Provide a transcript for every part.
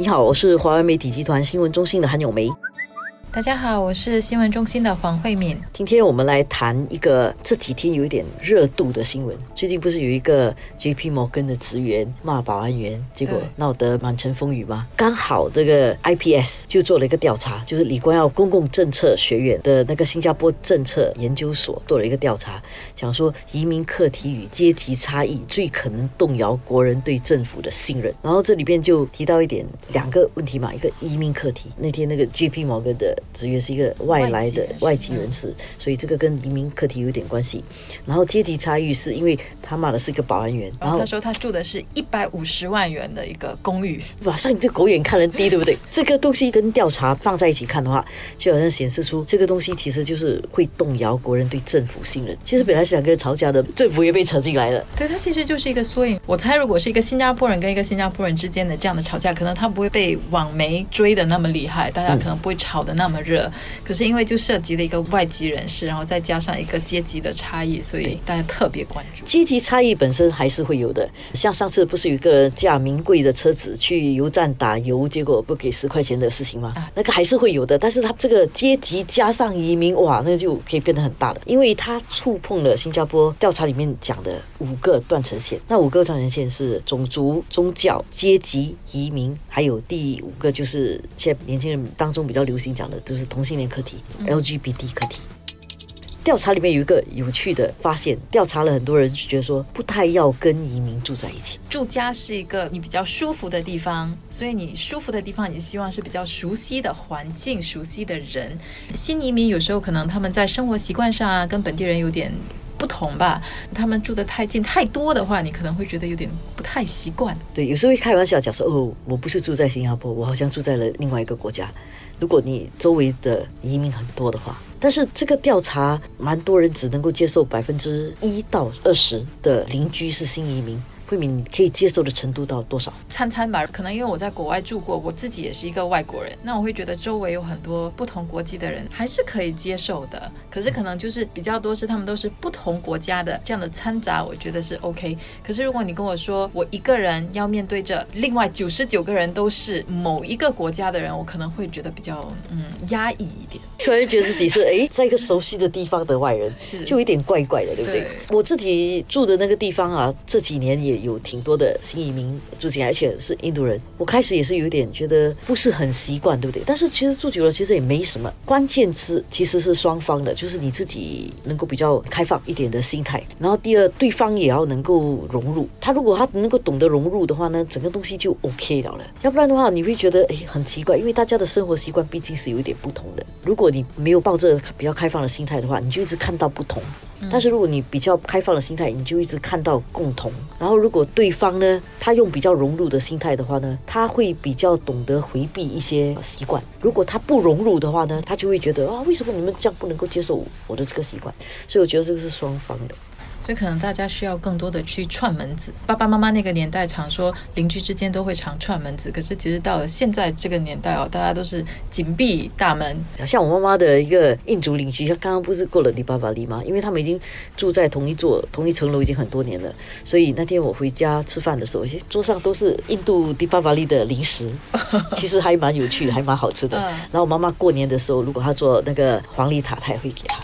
你好，我是华为媒体集团新闻中心的韩永梅。大家好，我是新闻中心的黄慧敏。今天我们来谈一个这几天有一点热度的新闻。最近不是有一个 J.P. Morgan 的职员骂保安员，结果闹得满城风雨吗？刚好这个 I.P.S. 就做了一个调查，就是李光耀公共政策学院的那个新加坡政策研究所做了一个调查，讲说移民课题与阶级差异最可能动摇国人对政府的信任。然后这里边就提到一点两个问题嘛，一个移民课题。那天那个 J.P. Morgan 的职员是一个外来的外籍人士，所以这个跟移民课题有点关系。然后阶级差异是因为他骂的是一个保安员，然后他说他住的是一百五十万元的一个公寓，哇上你这狗眼看人低，对不对？这个东西跟调查放在一起看的话，就好像显示出这个东西其实就是会动摇国人对政府信任。其实本来是两个人吵架的，政府也被扯进来了。对，他其实就是一个缩影。我猜如果是一个新加坡人跟一个新加坡人之间的这样的吵架，可能他不会被网媒追的那么厉害，大家可能不会吵的那么热。可是因为就涉及了一个外籍人士，然后再加上一个阶级的差异，所以大家特别关注。阶级差异本身还是会有的，像上次不是有一个驾名贵的车子去油站打油，结果不给十块钱的事情吗？那个还是会有的。但是他这个阶级加上移民，哇，那就可以变得很大的，因为他触碰了新加坡调查里面讲的五个断层线。那五个断层线是种族、宗教、阶级、移民，还有第五个就是现在年轻人当中比较流行讲的，就是同性恋课题。LGBT 课题调查里面有一个有趣的发现，调查了很多人，觉得说不太要跟移民住在一起。住家是一个你比较舒服的地方，所以你舒服的地方，你希望是比较熟悉的环境、熟悉的人。新移民有时候可能他们在生活习惯上啊，跟本地人有点不同吧。他们住的太近太多的话，你可能会觉得有点不太习惯。对，有时候会开玩笑讲说：“哦，我不是住在新加坡，我好像住在了另外一个国家。”如果你周围的移民很多的话，但是这个调查蛮多人只能够接受百分之一到二十的邻居是新移民。慧敏，你可以接受的程度到多少？餐餐吧，可能因为我在国外住过，我自己也是一个外国人，那我会觉得周围有很多不同国籍的人，还是可以接受的。可是可能就是比较多是他们都是不同国家的这样的掺杂，我觉得是 OK。可是如果你跟我说我一个人要面对着另外九十九个人都是某一个国家的人，我可能会觉得比较嗯压抑一点，突然觉得自己是哎在一个熟悉的地方的外人，是就有点怪怪的，对不对？我自己住的那个地方啊，这几年也。有挺多的新移民住进来，而且是印度人。我开始也是有点觉得不是很习惯，对不对？但是其实住久了，其实也没什么。关键词其实是双方的，就是你自己能够比较开放一点的心态，然后第二，对方也要能够融入。他如果他能够懂得融入的话呢，整个东西就 OK 了了。要不然的话，你会觉得哎很奇怪，因为大家的生活习惯毕竟是有一点不同的。如果你没有抱着比较开放的心态的话，你就一直看到不同。但是如果你比较开放的心态，你就一直看到共同。然后如果对方呢，他用比较融入的心态的话呢，他会比较懂得回避一些习惯。如果他不融入的话呢，他就会觉得啊，为什么你们这样不能够接受我的这个习惯？所以我觉得这个是双方的。所以可能大家需要更多的去串门子。爸爸妈妈那个年代常说邻居之间都会常串门子，可是其实到了现在这个年代哦，大家都是紧闭大门。像我妈妈的一个印族邻居，他刚刚不是过了黎巴巴黎吗？因为他们已经住在同一座、同一层楼已经很多年了，所以那天我回家吃饭的时候，桌上都是印度黎巴巴黎的零食，其实还蛮有趣的，还蛮好吃的。然后我妈妈过年的时候，如果她做那个黄梨塔，她也会给她。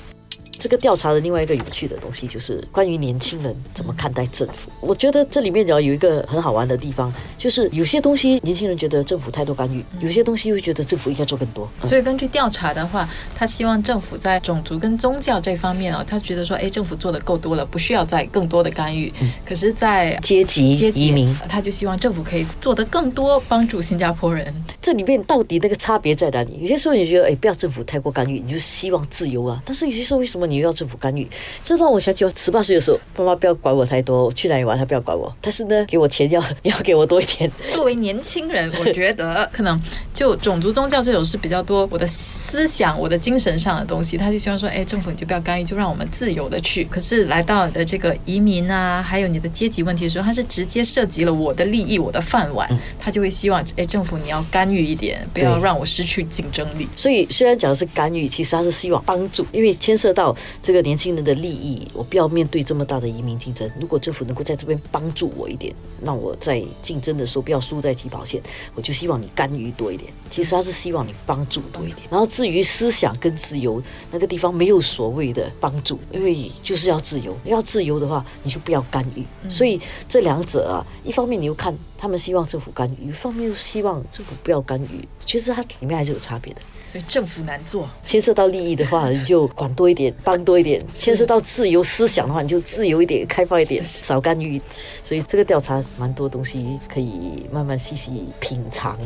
这个调查的另外一个有趣的东西，就是关于年轻人怎么看待政府。我觉得这里面要有一个很好玩的地方，就是有些东西年轻人觉得政府太多干预，有些东西又觉得政府应该做更多。所以根据调查的话，他希望政府在种族跟宗教这方面哦，他觉得说，哎，政府做的够多了，不需要再更多的干预。可是，在阶级、阶级移民，他就希望政府可以做得更多，帮助新加坡人。这里面到底那个差别在哪里？有些时候你觉得，哎，不要政府太过干预，你就希望自由啊。但是有些时候，为什么你？你又要政府干预，这让我想起我十八岁的时候，妈妈不要管我太多，我去哪里玩她不要管我，但是呢，给我钱要 要给我多一点。作为年轻人，我觉得可能就种族宗教这种是比较多我的思想、我的精神上的东西，他就希望说，哎，政府你就不要干预，就让我们自由的去。可是来到的这个移民啊，还有你的阶级问题的时候，他是直接涉及了我的利益、我的饭碗，他就会希望，哎，政府你要干预一点，不要让我失去竞争力。所以虽然讲的是干预，其实他是希望帮助，因为牵涉到。这个年轻人的利益，我不要面对这么大的移民竞争。如果政府能够在这边帮助我一点，让我在竞争的的时候不要输在起跑线，我就希望你干预多一点。其实他是希望你帮助多一点。然后至于思想跟自由那个地方没有所谓的帮助，因为就是要自由。要自由的话，你就不要干预。所以这两者啊，一方面你又看他们希望政府干预，一方面又希望政府不要干预。其实它里面还是有差别的。所以政府难做，牵涉到利益的话，你就管多一点，帮多一点；牵涉到自由思想的话，你就自由一点，开放一点，少干预。所以这个调查蛮多东西可以慢慢细细品尝。